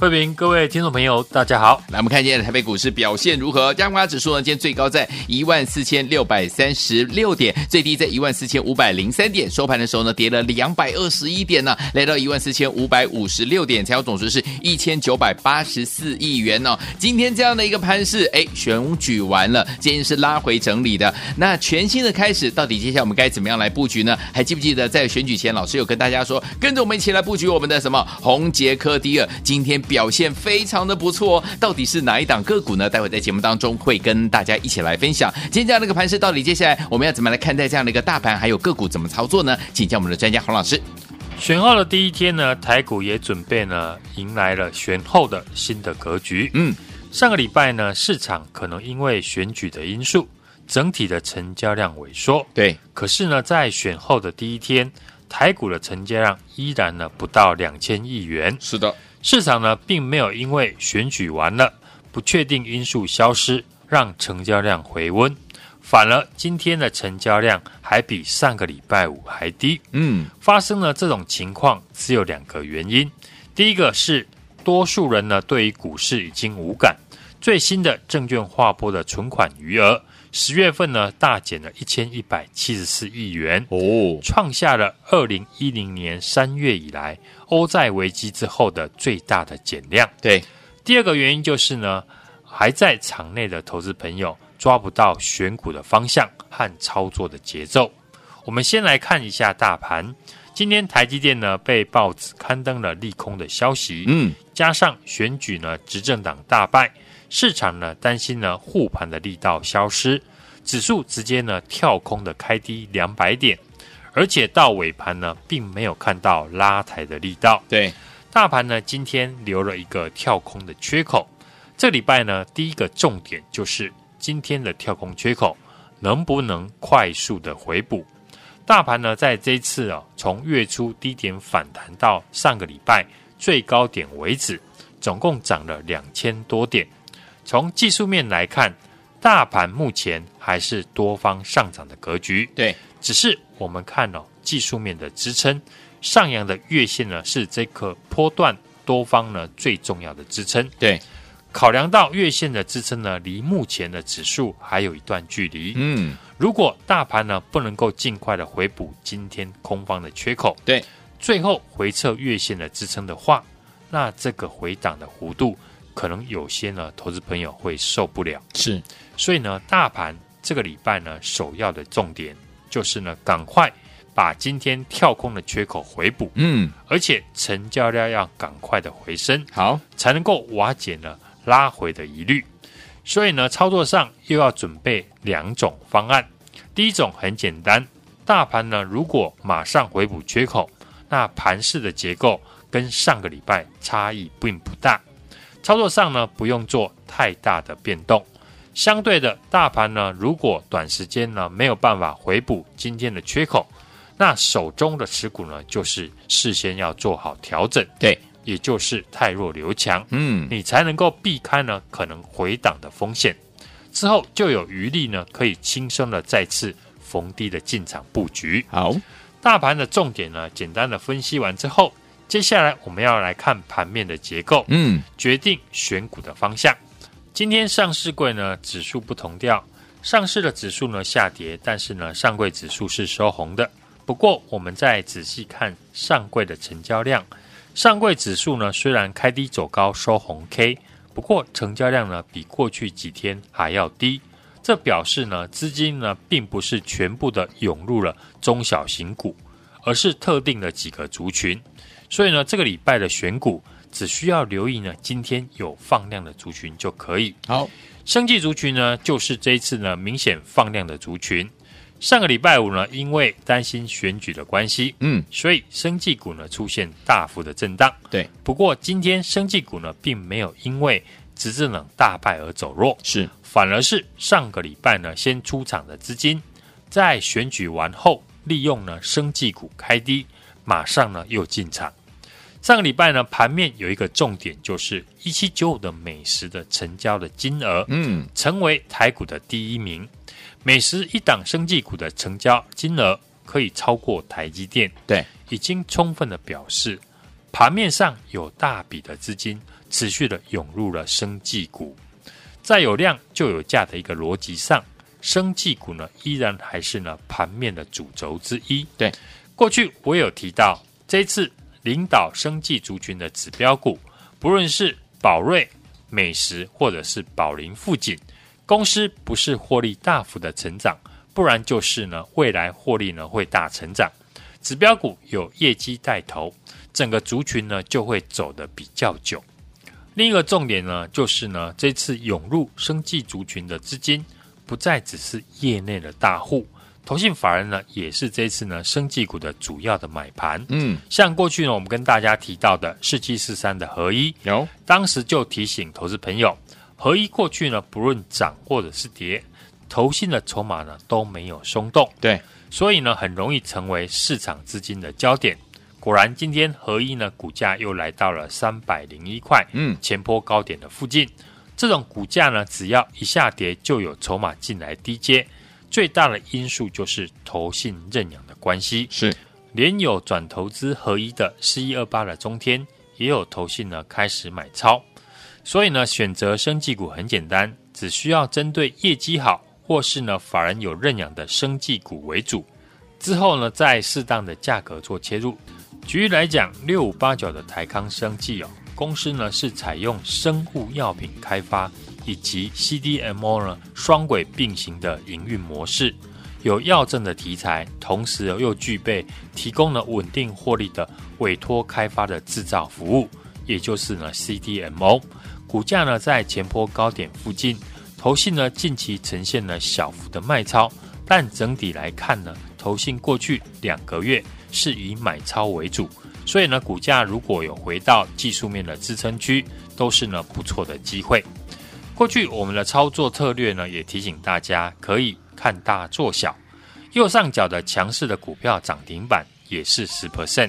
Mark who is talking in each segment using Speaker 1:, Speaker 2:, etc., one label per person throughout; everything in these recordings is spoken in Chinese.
Speaker 1: 慧平，各位听众朋友，大家好。
Speaker 2: 来，我们看今天的台北股市表现如何？加权指数呢？今天最高在一万四千六百三十六点，最低在一万四千五百零三点。收盘的时候呢，跌了两百二十一点呢，来到一万四千五百五十六点，成交总值是一千九百八十四亿元哦。今天这样的一个盘势，哎，选举完了，今天是拉回整理的。那全新的开始，到底接下来我们该怎么样来布局呢？还记不记得在选举前，老师有跟大家说，跟着我们一起来布局我们的什么红杰科第二？今天。表现非常的不错哦，到底是哪一档个股呢？待会在节目当中会跟大家一起来分享。今天这样的一个盘势，到底接下来我们要怎么来看待这样的一个大盘，还有个股怎么操作呢？请教我们的专家洪老师。
Speaker 1: 选后的第一天呢，台股也准备呢迎来了选后的新的格局。嗯，上个礼拜呢，市场可能因为选举的因素，整体的成交量萎缩。
Speaker 2: 对，
Speaker 1: 可是呢，在选后的第一天，台股的成交量依然呢不到两千亿元。
Speaker 2: 是的。
Speaker 1: 市场呢，并没有因为选举完了，不确定因素消失，让成交量回温，反而今天的成交量还比上个礼拜五还低。嗯，发生了这种情况，只有两个原因。第一个是多数人呢，对于股市已经无感。最新的证券划拨的存款余额，十月份呢大减了一千一百七十四亿元，哦，创下了二零一零年三月以来欧债危机之后的最大的减量。
Speaker 2: 对，
Speaker 1: 第二个原因就是呢，还在场内的投资朋友抓不到选股的方向和操作的节奏。我们先来看一下大盘，今天台积电呢被报纸刊登了利空的消息，嗯，加上选举呢执政党大败。市场呢担心呢护盘的力道消失，指数直接呢跳空的开低两百点，而且到尾盘呢并没有看到拉抬的力道。
Speaker 2: 对，
Speaker 1: 大盘呢今天留了一个跳空的缺口。这礼拜呢第一个重点就是今天的跳空缺口能不能快速的回补。大盘呢在这一次啊从月初低点反弹到上个礼拜最高点为止，总共涨了两千多点。从技术面来看，大盘目前还是多方上涨的格局。
Speaker 2: 对，
Speaker 1: 只是我们看哦，技术面的支撑，上扬的月线呢是这个波段多方呢最重要的支撑。
Speaker 2: 对，
Speaker 1: 考量到月线的支撑呢，离目前的指数还有一段距离。嗯，如果大盘呢不能够尽快的回补今天空方的缺口，
Speaker 2: 对，
Speaker 1: 最后回撤月线的支撑的话，那这个回档的弧度。可能有些呢，投资朋友会受不了，
Speaker 2: 是，
Speaker 1: 所以呢，大盘这个礼拜呢，首要的重点就是呢，赶快把今天跳空的缺口回补，嗯，而且成交量要赶快的回升，
Speaker 2: 好，
Speaker 1: 才能够瓦解呢拉回的疑虑。所以呢，操作上又要准备两种方案。第一种很简单，大盘呢如果马上回补缺口，那盘势的结构跟上个礼拜差异并不大。操作上呢，不用做太大的变动。相对的，大盘呢，如果短时间呢没有办法回补今天的缺口，那手中的持股呢，就是事先要做好调整。
Speaker 2: 对，
Speaker 1: 也就是太弱留强。嗯，你才能够避开呢可能回档的风险，之后就有余力呢，可以轻松的再次逢低的进场布局。
Speaker 2: 好，
Speaker 1: 大盘的重点呢，简单的分析完之后。接下来我们要来看盘面的结构，嗯，决定选股的方向。今天上市柜呢指数不同调，上市的指数呢下跌，但是呢上柜指数是收红的。不过我们再仔细看上柜的成交量，上柜指数呢虽然开低走高收红 K，不过成交量呢比过去几天还要低，这表示呢资金呢并不是全部的涌入了中小型股，而是特定的几个族群。所以呢，这个礼拜的选股只需要留意呢，今天有放量的族群就可以。
Speaker 2: 好，
Speaker 1: 生技族群呢，就是这一次呢明显放量的族群。上个礼拜五呢，因为担心选举的关系，嗯，所以生技股呢出现大幅的震荡。
Speaker 2: 对，
Speaker 1: 不过今天生技股呢并没有因为执政党大败而走弱，
Speaker 2: 是，
Speaker 1: 反而是上个礼拜呢先出场的资金，在选举完后，利用呢生技股开低，马上呢又进场。上个礼拜呢，盘面有一个重点，就是一七九五的美食的成交的金额，嗯，成为台股的第一名。美食一档生技股的成交金额可以超过台积电，
Speaker 2: 对，
Speaker 1: 已经充分的表示盘面上有大笔的资金持续的涌入了生技股，在有量就有价的一个逻辑上，生技股呢依然还是呢盘面的主轴之一。
Speaker 2: 对，
Speaker 1: 过去我有提到这一次。领导生技族群的指标股，不论是宝瑞、美食或者是宝林、富锦，公司不是获利大幅的成长，不然就是呢未来获利呢会大成长。指标股有业绩带头，整个族群呢就会走得比较久。另一个重点呢，就是呢这次涌入生技族群的资金，不再只是业内的大户。投信法人呢，也是这次呢生技股的主要的买盘。嗯，像过去呢，我们跟大家提到的四七四三的合一，有当时就提醒投资朋友，合一过去呢，不论涨或者是跌，投信的筹码呢都没有松动。
Speaker 2: 对，
Speaker 1: 所以呢，很容易成为市场资金的焦点。果然，今天合一呢股价又来到了三百零一块，嗯，前坡高点的附近。这种股价呢，只要一下跌，就有筹码进来低接。最大的因素就是投信认养的关系，
Speaker 2: 是
Speaker 1: 连有转投资合一的四一二八的中天，也有投信呢开始买超，所以呢选择生技股很简单，只需要针对业绩好或是呢法人有认养的生技股为主，之后呢再适当的价格做切入。举例来讲，六五八九的台康生技哦，公司呢是采用生物药品开发。以及 CDMO 呢双轨并行的营运模式，有药证的题材，同时又具备提供了稳定获利的委托开发的制造服务，也就是呢 CDMO。股价呢在前坡高点附近，投信呢近期呈现了小幅的卖超，但整体来看呢，投信过去两个月是以买超为主，所以呢股价如果有回到技术面的支撑区，都是呢不错的机会。过去我们的操作策略呢，也提醒大家可以看大做小。右上角的强势的股票涨停板也是十 percent，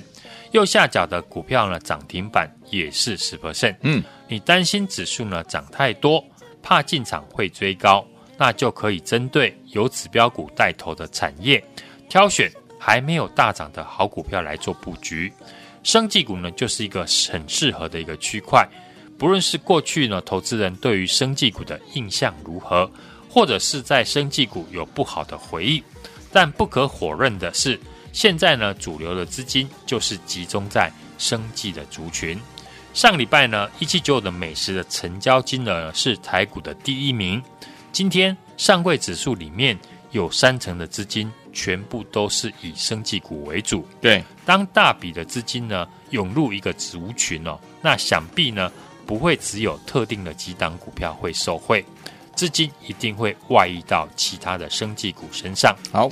Speaker 1: 右下角的股票呢涨停板也是十 percent。嗯，你担心指数呢涨太多，怕进场会追高，那就可以针对有指标股带头的产业，挑选还没有大涨的好股票来做布局。生技股呢，就是一个很适合的一个区块。不论是过去呢，投资人对于生技股的印象如何，或者是在生技股有不好的回忆，但不可否认的是，现在呢，主流的资金就是集中在生技的族群。上礼拜呢，一七九五的美食的成交金额是台股的第一名。今天上柜指数里面有三成的资金全部都是以生技股为主。
Speaker 2: 对，
Speaker 1: 当大笔的资金呢涌入一个族群哦，那想必呢。不会只有特定的几档股票会受惠，资金一定会外溢到其他的生技股身上。
Speaker 2: 好，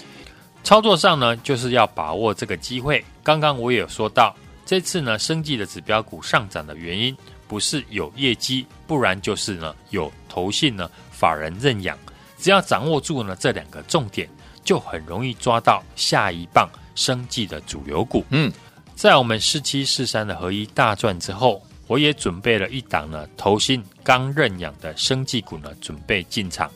Speaker 1: 操作上呢，就是要把握这个机会。刚刚我也有说到，这次呢，生技的指标股上涨的原因，不是有业绩，不然就是呢有投信呢法人认养。只要掌握住呢这两个重点，就很容易抓到下一棒生技的主流股。嗯，在我们四七四三的合一大赚之后。我也准备了一档呢，投信刚认养的生技股呢，准备进场。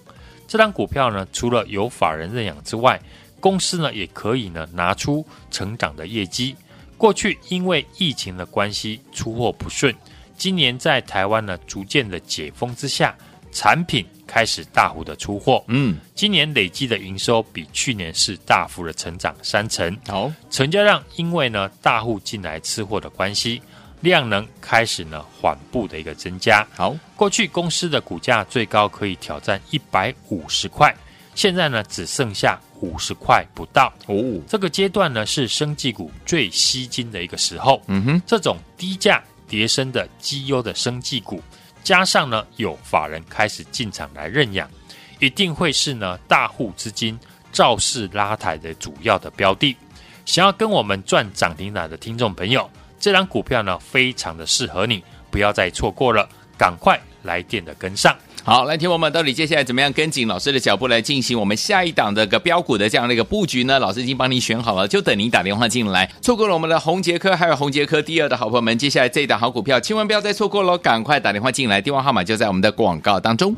Speaker 1: 这档股票呢，除了有法人认养之外，公司呢也可以呢拿出成长的业绩。过去因为疫情的关系出货不顺，今年在台湾呢逐渐的解封之下，产品开始大幅的出货。嗯，今年累计的营收比去年是大幅的成长三成。
Speaker 2: 好，
Speaker 1: 成交量因为呢大户进来吃货的关系。量能开始呢缓步的一个增加。
Speaker 2: 好，
Speaker 1: 过去公司的股价最高可以挑战一百五十块，现在呢只剩下五十块不到。哦，这个阶段呢是生技股最吸金的一个时候。嗯哼，这种低价跌升的绩优的生技股，加上呢有法人开始进场来认养，一定会是呢大户资金造势拉抬的主要的标的。想要跟我们赚涨停板的听众朋友，这张股票呢非常的适合你，不要再错过了，赶快来电的跟上。
Speaker 2: 好，来听我们到底接下来怎么样跟紧老师的脚步来进行我们下一档的个标股的这样的一个布局呢？老师已经帮你选好了，就等您打电话进来。错过了我们的宏杰科还有宏杰科第二的好朋友们，接下来这一档好股票千万不要再错过喽，赶快打电话进来，电话号码就在我们的广告当中。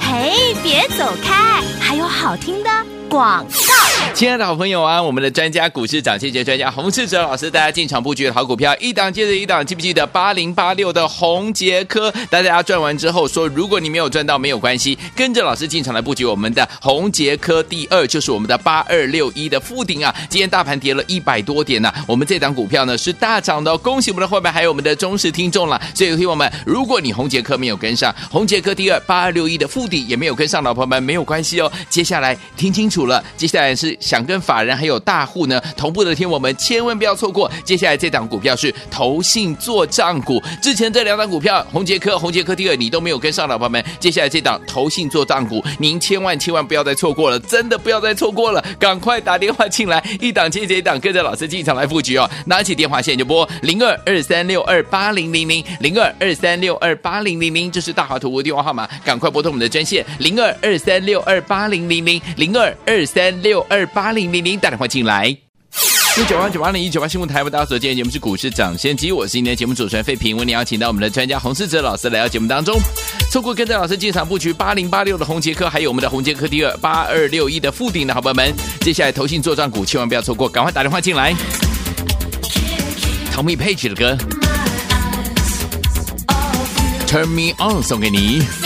Speaker 3: 嘿，别走开，还有好听的广告。
Speaker 2: 亲爱的好朋友啊，我们的专家股市涨跌跌专家洪世哲老师大家进场布局的好股票，一档接着一档，记不记得八零八六的宏捷科？大家赚完之后说，如果你没有赚到没有关系，跟着老师进场来布局我们的宏捷科第二，就是我们的八二六一的富鼎啊。今天大盘跌了一百多点呢、我们这档股票呢是大涨的，恭喜我们的伙伴还有我们的忠实听众了。所以听友们，如果你宏捷科没有跟上，宏捷科第二八二六一的富鼎也没有跟上，老朋友们没有关系哦。接下来听清楚了，接下来是。想跟法人还有大户呢同步的听，我们千万不要错过。接下来这档股票是投信做账股，之前这两档股票红杰科、红杰科第二你都没有跟上的朋友们，接下来这档投信做账股，您千万千万不要再错过了，真的不要再错过了，赶快打电话进来，一档接着一档，跟着老师进场来布局哦。拿起电话线就拨零二二三六二八零零零零二二三六二八零零零，这是大华图的电话号码，赶快拨通我们的专线零二二三六二八零零零零二二三六二。八零零零打电话进来，一九八九八零一九八新闻台为大家所见节目是股市涨先机，我是今天的节目主持人费平，为您邀请到我们的专家洪士哲老师来到节目当中，错过跟着老师进场布局八零八六的宏捷科，还有我们的宏捷科第二八二六一的富鼎的好朋友们，接下来投信做账股千万不要错过，赶快打电话进来，Tommy Page 的歌，Turn Me On 送给你。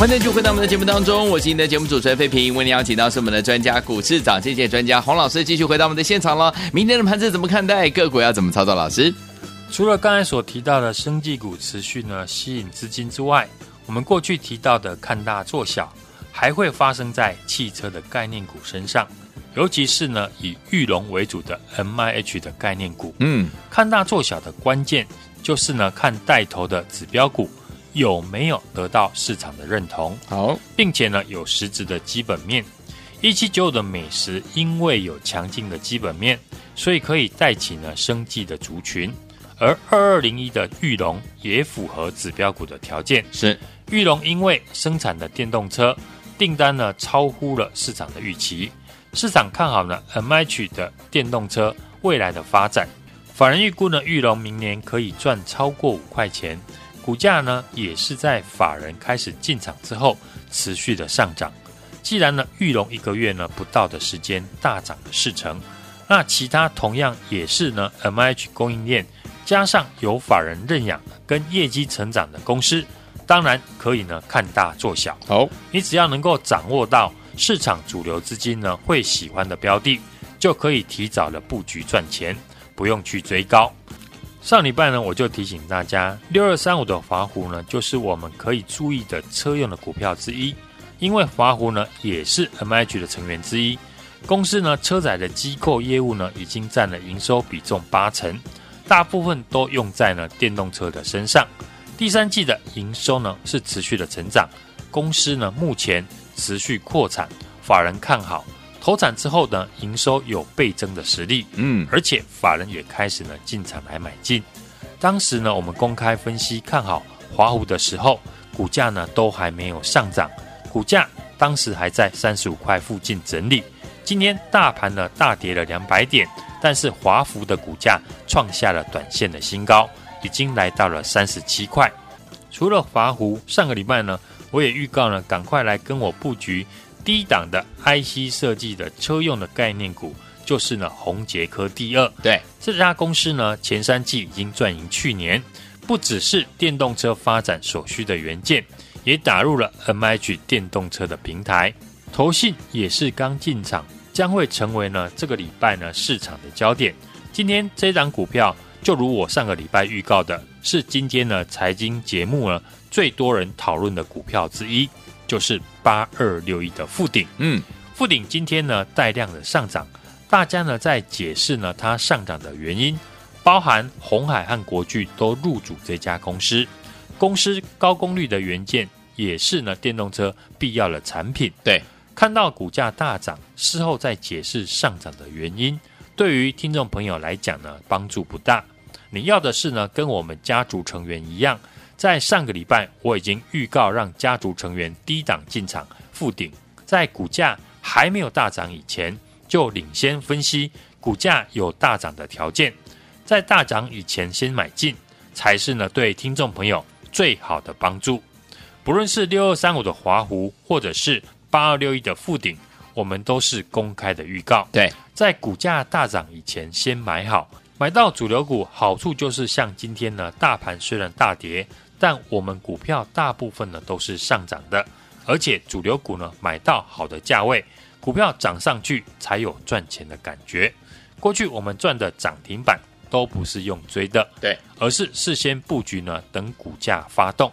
Speaker 2: 欢迎继续回到我们的节目当中，我是您的节目主持人费平，为您邀请到是我们的专家股市长，谢谢专家洪老师，继续回到我们的现场了。明天的盘子怎么看待？个股要怎么操作？老师，
Speaker 1: 除了刚才所提到的生技股持续呢吸引资金之外，我们过去提到的看大做小，还会发生在汽车的概念股身上，尤其是呢以玉龙为主的 MIH 的概念股。嗯，看大做小的关键就是呢看带头的指标股。有没有得到市场的认同？好，并且呢有实质的基本面。一七九五的美食因为有强劲的基本面，所以可以带起呢生计的族群。而二二零一的裕隆也符合指标股的条件。是裕隆因为生产的电动车订单呢超乎了市场的预期，市场看好呢 MH 的电动车未来的发展。法人预估呢裕隆明年可以赚超过五块钱。股价呢，也是在法人开始进场之后持续的上涨。既然呢，玉龙一个月呢不到的时间大涨了四成，那其他同样也是呢 MH 供应链加上有法人认养跟业绩成长的公司，当然可以呢看大做小。好，你只要能够掌握到市场主流资金呢会喜欢的标的，就可以提早的布局赚钱，不用去追高。上礼拜呢，我就提醒大家，六二三五的华湖呢，就是我们可以注意的车用的股票之一。因为华湖呢，也是 MH 的成员之一。公司呢，车载的机构业务呢，已经占了营收比重八成，大部分都用在呢电动车的身上。第三季的营收呢，是持续的成长。公司呢，目前持续扩产，法人看好，投产之后呢，营收有倍增的实力，
Speaker 2: 嗯，
Speaker 1: 而且法人也开始呢进场来买进。当时呢，我们公开分析看好华湖的时候，股价呢都还没有上涨，股价当时还在三十五块附近整理。今天大盘呢大跌了两百点，但是华孚的股价创下了短线的新高，已经来到了三十七块。除了华孚，上个礼拜呢，我也预告呢，赶快来跟我布局低档的 IC 设计的车用的概念股。就是呢，宏杰科第二，
Speaker 2: 对
Speaker 1: 这家公司呢，前三季已经赚赢去年，不只是电动车发展所需的元件，也打入了 MH 电动车的平台。投信也是刚进场，将会成为呢这个礼拜呢市场的焦点。今天这档股票，就如我上个礼拜预告的，是今天呢财经节目呢最多人讨论的股票之一，就是八二六一的富鼎。
Speaker 2: 嗯，
Speaker 1: 富鼎今天呢带量的上涨。大家呢在解释呢它上涨的原因，包含红海和国巨都入主这家公司，公司高功率的元件也是呢电动车必要的产品。
Speaker 2: 对，
Speaker 1: 看到股价大涨，事后再解释上涨的原因，对于听众朋友来讲呢帮助不大。你要的是呢跟我们家族成员一样，在上个礼拜我已经预告让家族成员低档进场复顶，在股价还没有大涨以前。就领先分析股价有大涨的条件，在大涨以前先买进，才是呢对听众朋友最好的帮助。不论是六二三五的华湖，或者是八二六一的富鼎，我们都是公开的预告。
Speaker 2: 对，
Speaker 1: 在股价大涨以前先买好，买到主流股，好处就是像今天呢，大盘虽然大跌，但我们股票大部分呢都是上涨的，而且主流股呢买到好的价位。股票涨上去才有赚钱的感觉。过去我们赚的涨停板都不是用追的，
Speaker 2: 对，
Speaker 1: 而是事先布局呢，等股价发动，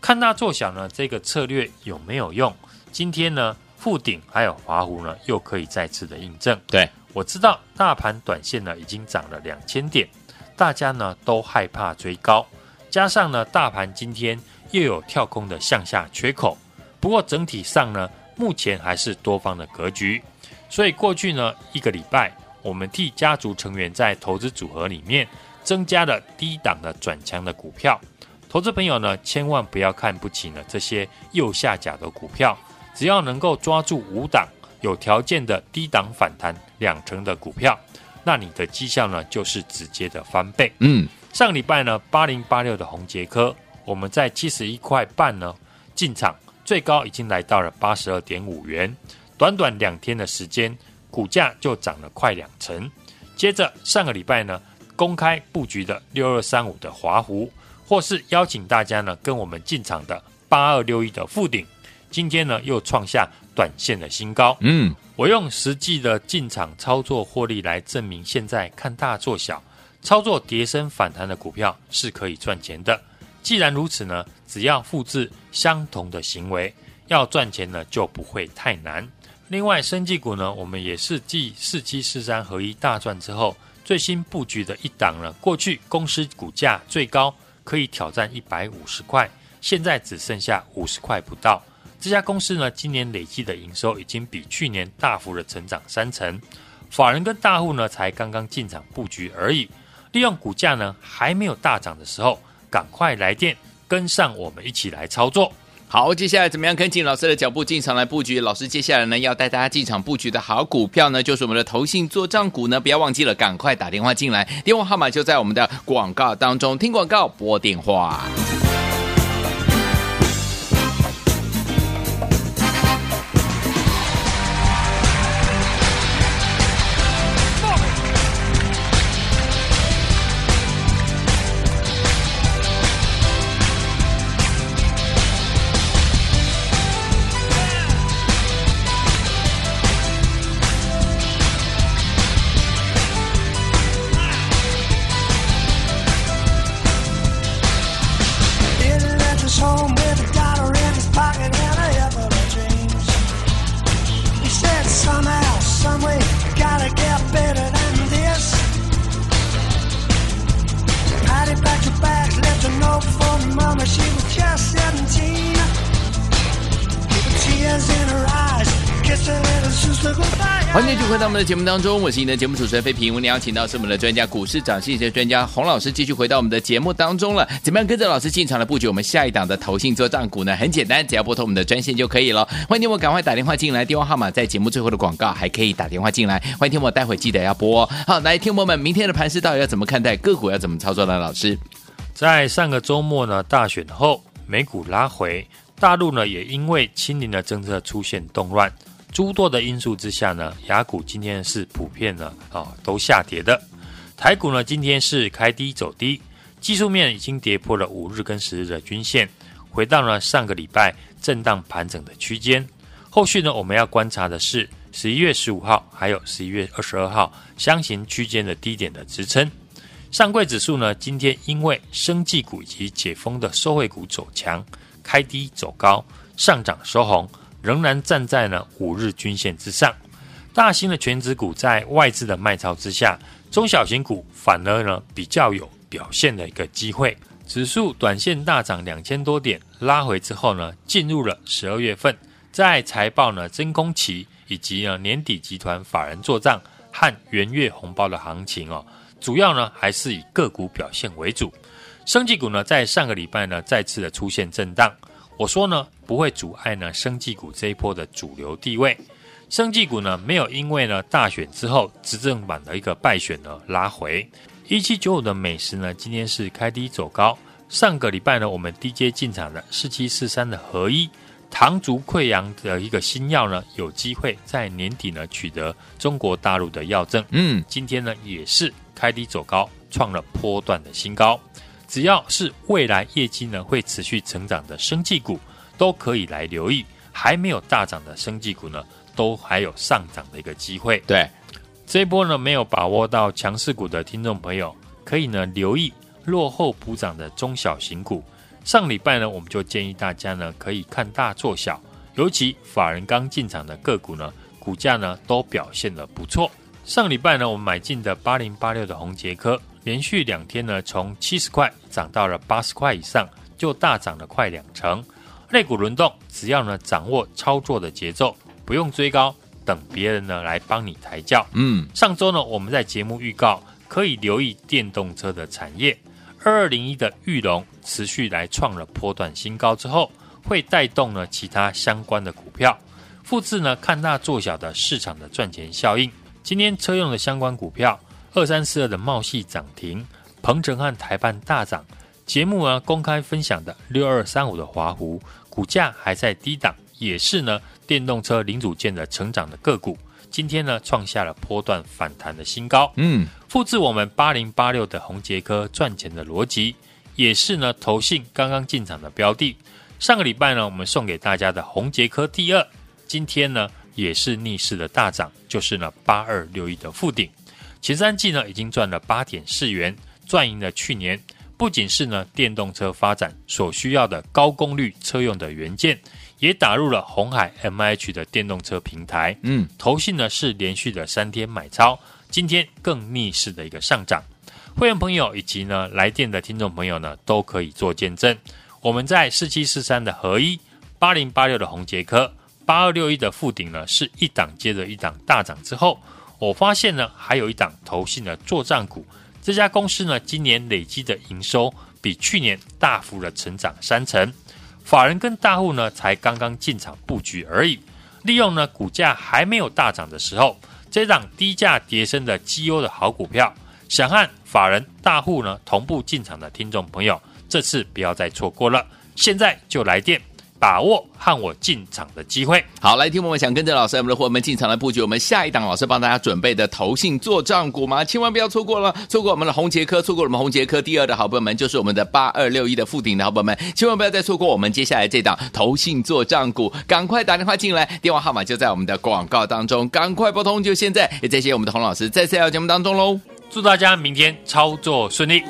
Speaker 1: 看大做小呢，这个策略有没有用？今天呢，富鼎还有华湖呢，又可以再次的印证。
Speaker 2: 对，
Speaker 1: 我知道大盘短线呢已经涨了两千点，大家呢都害怕追高，加上呢大盘今天又有跳空的向下缺口，不过整体上呢。目前还是多方的格局，所以过去呢一个礼拜，我们替家族成员在投资组合里面增加了低档的转强的股票。投资朋友呢，千万不要看不起呢这些右下角的股票，只要能够抓住五档有条件的低档反弹两成的股票，那你的绩效呢就是直接的翻倍。
Speaker 2: 嗯，
Speaker 1: 上礼拜呢八零八六的红杰科，我们在七十一块半呢进场。最高已经来到了八十二点五元，短短两天的时间，股价就涨了快两成。接着上个礼拜呢，公开布局的六二三五的华湖，或是邀请大家呢跟我们进场的八二六一的富鼎，今天呢又创下短线的新高。
Speaker 2: 嗯，
Speaker 1: 我用实际的进场操作获利来证明，现在看大做小，操作跌升反弹的股票是可以赚钱的。既然如此呢，只要复制相同的行为，要赚钱呢就不会太难。另外，生技股呢，我们也是继四七四三合一大赚之后，最新布局的一档呢。过去公司股价最高可以挑战一百五十块，现在只剩下五十块不到。这家公司呢，今年累计的营收已经比去年大幅的成长三成。法人跟大户呢，才刚刚进场布局而已。利用股价呢还没有大涨的时候。赶快来电，跟上我们一起来操作。
Speaker 2: 好，接下来怎么样跟进老师的脚步进场来布局？老师接下来呢要带大家进场布局的好股票呢，就是我们的投信做账股呢，不要忘记了，赶快打电话进来，电话号码就在我们的广告当中，听广告拨电话。欢迎继续回到我们的节目当中，我是你的节目主持人费平。我们邀请到是我们的专家股市涨势的专家洪老师，继续回到我们的节目当中了。怎么样跟着老师进场来布局我们下一档的投信做账股呢？很简单，只要拨通我们的专线就可以了。欢迎听我赶快打电话进来，电话号码在节目最后的广告还可以打电话进来。欢迎听我待会记得要拨哦。好，来听我们明天的盘市到底要怎么看待，个股要怎么操作呢？老师，
Speaker 1: 在上个周末呢，大选后美股拉回，大陆呢也因为清零的政策出现动乱。诸多的因素之下呢，雅股今天是普遍呢啊都下跌的。台股呢今天是开低走低，技术面已经跌破了五日跟十日的均线，回到了上个礼拜震荡盘整的区间。后续呢我们要观察的是十一月十五号还有十一月二十二号箱型区间的低点的支撑。上柜指数呢今天因为生技股以及解封的受惠股走强，开低走高，上涨收红。仍然站在呢五日均线之上，大型的全指股在外资的卖超之下，中小型股反而呢比较有表现的一个机会。指数短线大涨两千多点，拉回之后呢，进入了十二月份，在财报呢真空期以及呢年底集团法人做账和元月红包的行情哦，主要呢还是以个股表现为主。生技股呢在上个礼拜呢再次的出现震荡。我说呢，不会阻碍呢生技股这一波的主流地位。生技股呢，没有因为呢大选之后执政版的一个败选呢拉回。一七九五的美食呢，今天是开低走高。上个礼拜呢，我们低阶进场的四七四三的合一糖竹溃疡的一个新药呢，有机会在年底呢取得中国大陆的药证。嗯，今天呢也是开低走高，创了波段的新高。只要是未来业绩呢会持续成长的生技股，都可以来留意；还没有大涨的生技股呢，都还有上涨的一个机会。
Speaker 2: 对，
Speaker 1: 这一波呢没有把握到强势股的听众朋友，可以呢留意落后补涨的中小型股。上礼拜呢，我们就建议大家呢可以看大做小，尤其法人刚进场的个股呢，股价呢都表现得不错。上礼拜呢，我们买进的八零八六的红杰科。连续两天呢，从七十块涨到了八十块以上，就大涨了快两成。类股轮动，只要呢掌握操作的节奏，不用追高，等别人呢来帮你抬轿。嗯，上周呢我们在节目预告，可以留意电动车的产业。二二零一的玉龙持续来创了波段新高之后，会带动呢其他相关的股票，复制呢看大做小的市场的赚钱效应。今天车用的相关股票。二三四二的茂系涨停，鹏程和台办大涨。节目啊公开分享的六二三五的华湖，股价还在低档，也是呢电动车零组件的成长的个股。今天呢创下了波段反弹的新高。嗯，复制我们八零八六的红杰科赚钱的逻辑，也是呢投信刚刚进场的标的。上个礼拜呢我们送给大家的红杰科第二，今天呢也是逆势的大涨，就是呢八二六一的富鼎。前三季呢，已经赚了八点四元，赚赢了去年。不仅是呢电动车发展所需要的高功率车用的元件，也打入了红海 MIH 的电动车平台。嗯，投信呢是连续的三天买超，今天更逆势的一个上涨。会员朋友以及呢来电的听众朋友呢，都可以做见证。我们在四七四三的合一，八零八六的宏捷科，八二六一的富鼎呢，是一档接着一档大涨之后。我发现呢，还有一档投信的作账股，这家公司呢，今年累积的营收比去年大幅的成长三成，法人跟大户呢才刚刚进场布局而已，利用呢股价还没有大涨的时候，这档低价跌升的绩优的好股票，想和法人大户呢同步进场的听众朋友，这次不要再错过了，现在就来电。把握和我进场的机会。
Speaker 2: 好，来听我们想跟着老师，我们的伙伴们进场来布局我们下一档老师帮大家准备的投信做账股吗？千万不要错过了，错过我们的红杰科，错过我们红杰科第二的好朋友们，就是我们的八二六一的附顶的好朋友们，千万不要再错过我们接下来这档投信做账股，赶快打电话进来，电话号码就在我们的广告当中，赶快拨通，就现在。也谢谢我们的洪老师在这条节目当中喽，
Speaker 1: 祝大家明天操作顺利。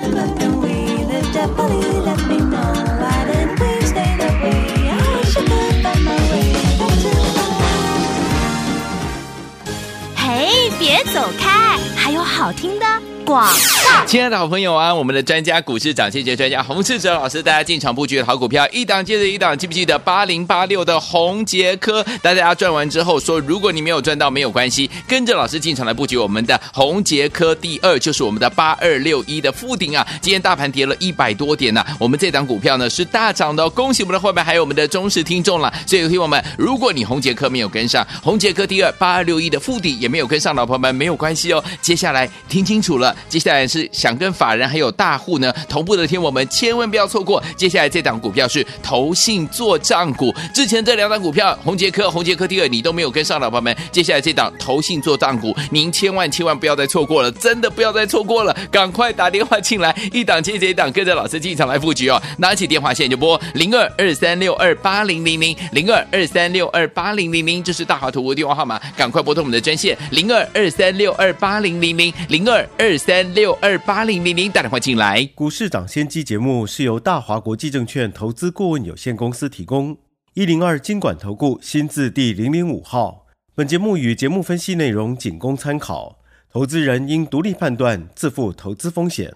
Speaker 3: 走开，还有好听的广告。
Speaker 2: 亲爱的好朋友啊，我们的专家股市涨跌专家洪世哲老师，大家进场布局的好股票，一档接着一档，记不记得八零八六的宏捷科？大家赚完之后说，如果你没有赚到没有关系，跟着老师进场来布局我们的宏捷科。第二就是我们的八二六一的富鼎啊，今天大盘跌了一百多点呢、我们这档股票呢是大涨的，恭喜我们的伙伴还有我们的忠实听众了。所以听友们，如果你宏捷科没有跟上，宏捷科第二八二六一的富鼎也没有跟上，老朋友们没有关系哦。接下来听清楚了，接下来是想跟法人还有大户呢同步的听我们千万不要错过。接下来这档股票是投信做账股，之前这两档股票红杰科、红杰科第二你都没有跟上，老朋友们，接下来这档投信做账股，您千万千万不要再错过了，真的不要再错过了，赶快打电话进来，一档接着一档，跟着老师进场来布局哦。拿起电话线就拨零二二三六二八零零零零二二三六二八零零零，这是大华图的电话号码，赶快拨通我们的专线零二二三六二八零零零零二二三六二八零零零，打电话进来。
Speaker 4: 股市涨先机节目是由大华国际证券投资顾问有限公司提供，一零二经管投顾新字第零零五号。本节目与节目分析内容仅供参考，投资人应独立判断，自负投资风险。